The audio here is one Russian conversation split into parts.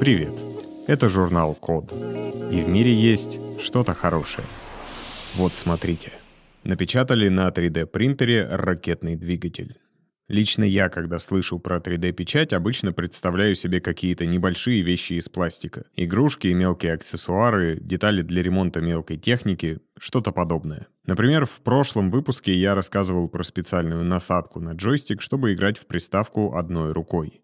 Привет! Это журнал Код. И в мире есть что-то хорошее. Вот смотрите. Напечатали на 3D принтере ракетный двигатель. Лично я, когда слышу про 3D-печать, обычно представляю себе какие-то небольшие вещи из пластика. Игрушки, мелкие аксессуары, детали для ремонта мелкой техники, что-то подобное. Например, в прошлом выпуске я рассказывал про специальную насадку на джойстик, чтобы играть в приставку одной рукой.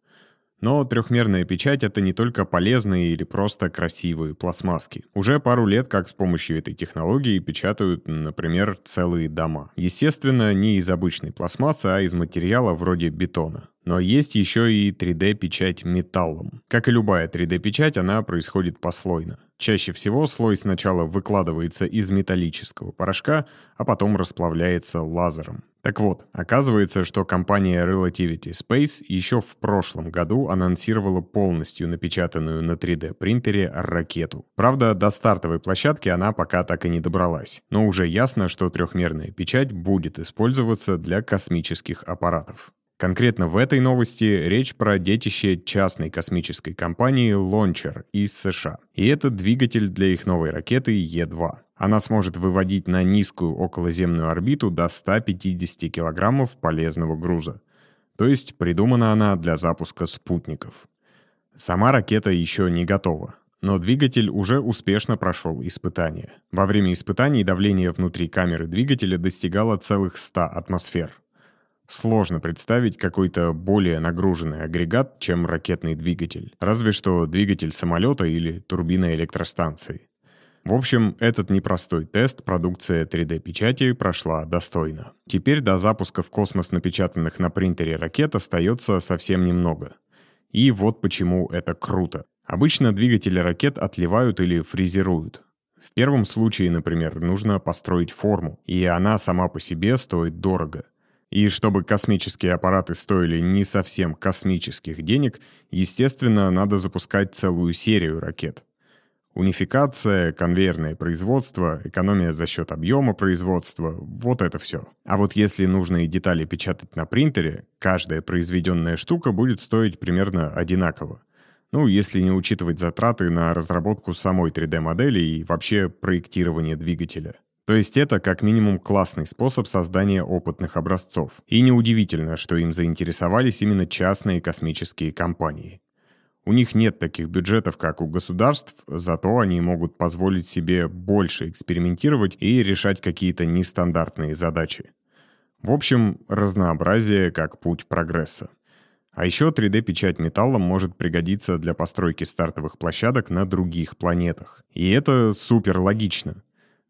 Но трехмерная печать — это не только полезные или просто красивые пластмасски. Уже пару лет как с помощью этой технологии печатают, например, целые дома. Естественно, не из обычной пластмассы, а из материала вроде бетона. Но есть еще и 3D-печать металлом. Как и любая 3D-печать, она происходит послойно. Чаще всего слой сначала выкладывается из металлического порошка, а потом расплавляется лазером. Так вот, оказывается, что компания Relativity Space еще в прошлом году анонсировала полностью напечатанную на 3D принтере ракету. Правда, до стартовой площадки она пока так и не добралась, но уже ясно, что трехмерная печать будет использоваться для космических аппаратов. Конкретно в этой новости речь про детище частной космической компании Launcher из США. И это двигатель для их новой ракеты Е-2. Она сможет выводить на низкую околоземную орбиту до 150 килограммов полезного груза. То есть придумана она для запуска спутников. Сама ракета еще не готова, но двигатель уже успешно прошел испытания. Во время испытаний давление внутри камеры двигателя достигало целых 100 атмосфер. Сложно представить какой-то более нагруженный агрегат, чем ракетный двигатель. Разве что двигатель самолета или турбина электростанции. В общем, этот непростой тест продукция 3D-печати прошла достойно. Теперь до запуска в космос напечатанных на принтере ракет остается совсем немного. И вот почему это круто. Обычно двигатели ракет отливают или фрезеруют. В первом случае, например, нужно построить форму, и она сама по себе стоит дорого. И чтобы космические аппараты стоили не совсем космических денег, естественно, надо запускать целую серию ракет. Унификация, конвейерное производство, экономия за счет объема производства — вот это все. А вот если нужные детали печатать на принтере, каждая произведенная штука будет стоить примерно одинаково. Ну, если не учитывать затраты на разработку самой 3D-модели и вообще проектирование двигателя. То есть это как минимум классный способ создания опытных образцов. И неудивительно, что им заинтересовались именно частные космические компании. У них нет таких бюджетов, как у государств, зато они могут позволить себе больше экспериментировать и решать какие-то нестандартные задачи. В общем, разнообразие как путь прогресса. А еще 3D-печать металлом может пригодиться для постройки стартовых площадок на других планетах. И это супер логично.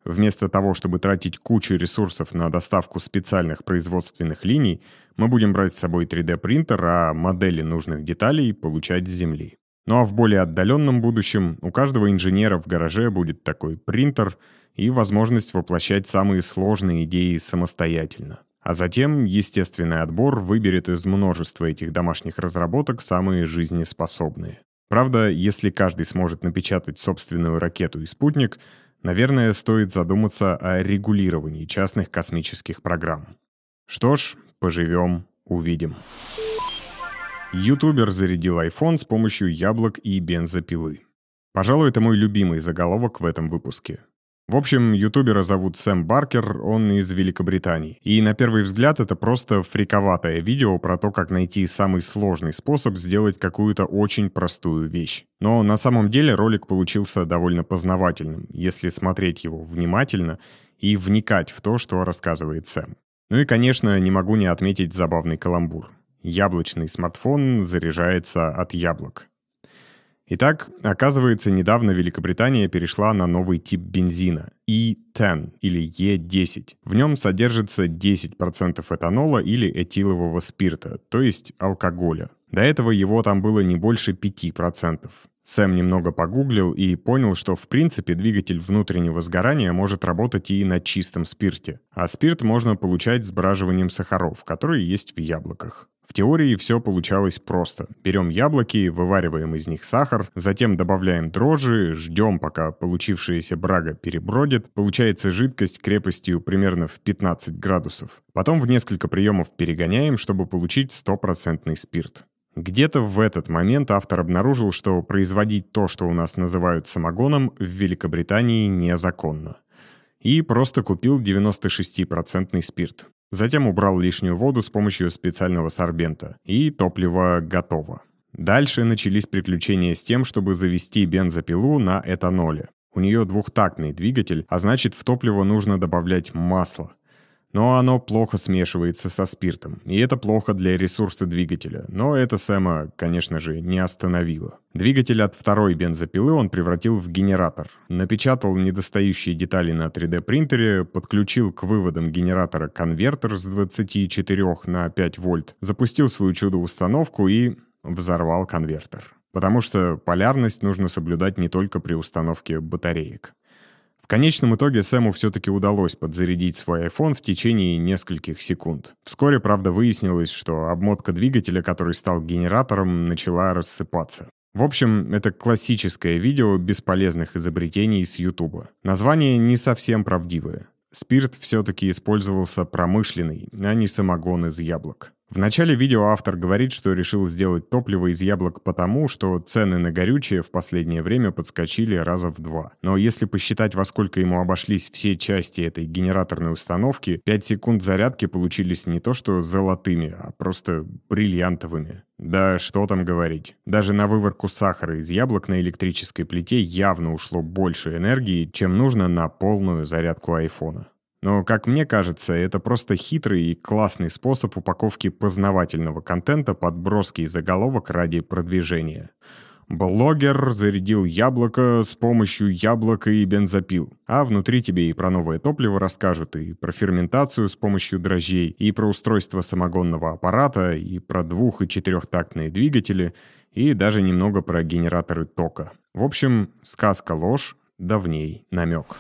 Вместо того, чтобы тратить кучу ресурсов на доставку специальных производственных линий, мы будем брать с собой 3D-принтер, а модели нужных деталей получать с Земли. Ну а в более отдаленном будущем у каждого инженера в гараже будет такой принтер и возможность воплощать самые сложные идеи самостоятельно. А затем естественный отбор выберет из множества этих домашних разработок самые жизнеспособные. Правда, если каждый сможет напечатать собственную ракету и спутник, Наверное, стоит задуматься о регулировании частных космических программ. Что ж, поживем, увидим. Ютубер зарядил iPhone с помощью яблок и бензопилы. Пожалуй, это мой любимый заголовок в этом выпуске. В общем, ютубера зовут Сэм Баркер, он из Великобритании. И на первый взгляд это просто фриковатое видео про то, как найти самый сложный способ сделать какую-то очень простую вещь. Но на самом деле ролик получился довольно познавательным, если смотреть его внимательно и вникать в то, что рассказывает Сэм. Ну и, конечно, не могу не отметить забавный каламбур. Яблочный смартфон заряжается от яблок. Итак, оказывается, недавно Великобритания перешла на новый тип бензина E10 или E10. В нем содержится 10% этанола или этилового спирта, то есть алкоголя. До этого его там было не больше 5%. Сэм немного погуглил и понял, что в принципе двигатель внутреннего сгорания может работать и на чистом спирте. А спирт можно получать сбраживанием сахаров, которые есть в яблоках. В теории все получалось просто. Берем яблоки, вывариваем из них сахар, затем добавляем дрожжи, ждем, пока получившаяся брага перебродит. Получается жидкость крепостью примерно в 15 градусов. Потом в несколько приемов перегоняем, чтобы получить стопроцентный спирт. Где-то в этот момент автор обнаружил, что производить то, что у нас называют самогоном, в Великобритании незаконно. И просто купил 96% спирт. Затем убрал лишнюю воду с помощью специального сорбента. И топливо готово. Дальше начались приключения с тем, чтобы завести бензопилу на этаноле. У нее двухтактный двигатель, а значит в топливо нужно добавлять масло. Но оно плохо смешивается со спиртом, и это плохо для ресурса двигателя. Но это Сэма, конечно же, не остановило. Двигатель от второй бензопилы он превратил в генератор. Напечатал недостающие детали на 3D-принтере, подключил к выводам генератора конвертер с 24 на 5 вольт, запустил свою чудо-установку и взорвал конвертер. Потому что полярность нужно соблюдать не только при установке батареек. В конечном итоге Сэму все-таки удалось подзарядить свой iPhone в течение нескольких секунд. Вскоре, правда, выяснилось, что обмотка двигателя, который стал генератором, начала рассыпаться. В общем, это классическое видео бесполезных изобретений с Ютуба. Название не совсем правдивое. Спирт все-таки использовался промышленный, а не самогон из яблок. В начале видео автор говорит, что решил сделать топливо из яблок потому, что цены на горючее в последнее время подскочили раза в два. Но если посчитать, во сколько ему обошлись все части этой генераторной установки, 5 секунд зарядки получились не то что золотыми, а просто бриллиантовыми. Да что там говорить. Даже на выварку сахара из яблок на электрической плите явно ушло больше энергии, чем нужно на полную зарядку айфона. Но, как мне кажется, это просто хитрый и классный способ упаковки познавательного контента под броский заголовок ради продвижения. Блогер зарядил яблоко с помощью яблока и бензопил. А внутри тебе и про новое топливо расскажут, и про ферментацию с помощью дрожжей, и про устройство самогонного аппарата, и про двух- и четырехтактные двигатели, и даже немного про генераторы тока. В общем, сказка ложь, давней намек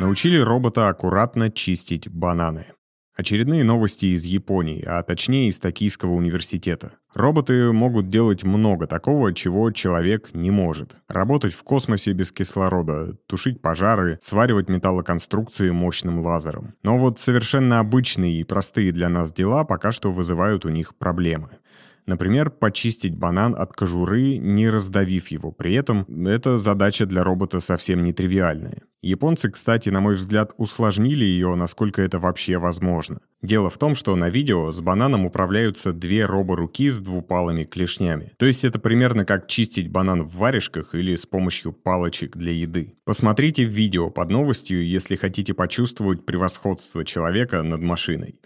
научили робота аккуратно чистить бананы. Очередные новости из Японии, а точнее из Токийского университета. Роботы могут делать много такого, чего человек не может. Работать в космосе без кислорода, тушить пожары, сваривать металлоконструкции мощным лазером. Но вот совершенно обычные и простые для нас дела пока что вызывают у них проблемы. Например, почистить банан от кожуры, не раздавив его. При этом эта задача для робота совсем не тривиальная. Японцы, кстати, на мой взгляд, усложнили ее, насколько это вообще возможно. Дело в том, что на видео с бананом управляются две роборуки с двупалыми клешнями. То есть это примерно как чистить банан в варежках или с помощью палочек для еды. Посмотрите видео под новостью, если хотите почувствовать превосходство человека над машиной.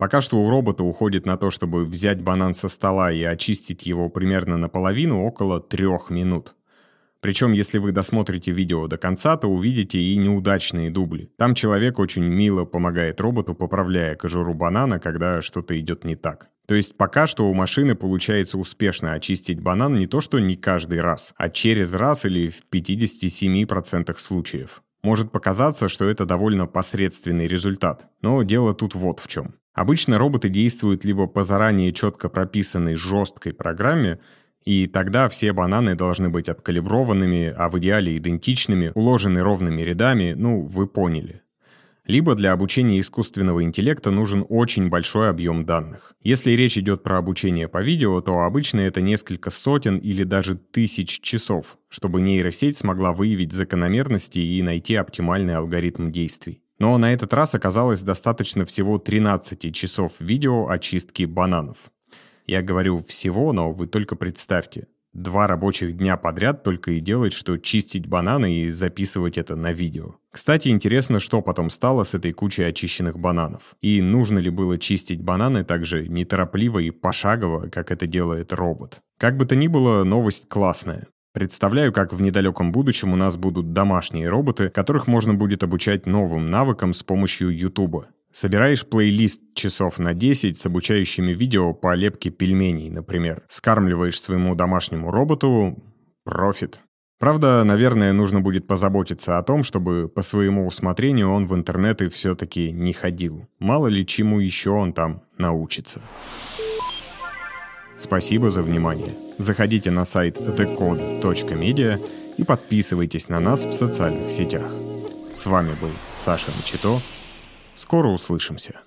Пока что у робота уходит на то, чтобы взять банан со стола и очистить его примерно наполовину около трех минут. Причем, если вы досмотрите видео до конца, то увидите и неудачные дубли. Там человек очень мило помогает роботу, поправляя кожуру банана, когда что-то идет не так. То есть пока что у машины получается успешно очистить банан не то что не каждый раз, а через раз или в 57% случаев. Может показаться, что это довольно посредственный результат, но дело тут вот в чем. Обычно роботы действуют либо по заранее четко прописанной жесткой программе, и тогда все бананы должны быть откалиброванными, а в идеале идентичными, уложены ровными рядами, ну, вы поняли. Либо для обучения искусственного интеллекта нужен очень большой объем данных. Если речь идет про обучение по видео, то обычно это несколько сотен или даже тысяч часов, чтобы нейросеть смогла выявить закономерности и найти оптимальный алгоритм действий. Но на этот раз оказалось достаточно всего 13 часов видео очистки бананов. Я говорю всего, но вы только представьте. Два рабочих дня подряд только и делать, что чистить бананы и записывать это на видео. Кстати, интересно, что потом стало с этой кучей очищенных бананов. И нужно ли было чистить бананы так же неторопливо и пошагово, как это делает робот. Как бы то ни было, новость классная. Представляю, как в недалеком будущем у нас будут домашние роботы, которых можно будет обучать новым навыкам с помощью Ютуба. Собираешь плейлист часов на 10 с обучающими видео по лепке пельменей, например. Скармливаешь своему домашнему роботу – профит. Правда, наверное, нужно будет позаботиться о том, чтобы по своему усмотрению он в интернеты все-таки не ходил. Мало ли чему еще он там научится. Спасибо за внимание. Заходите на сайт thecode.media и подписывайтесь на нас в социальных сетях. С вами был Саша Мчито. Скоро услышимся.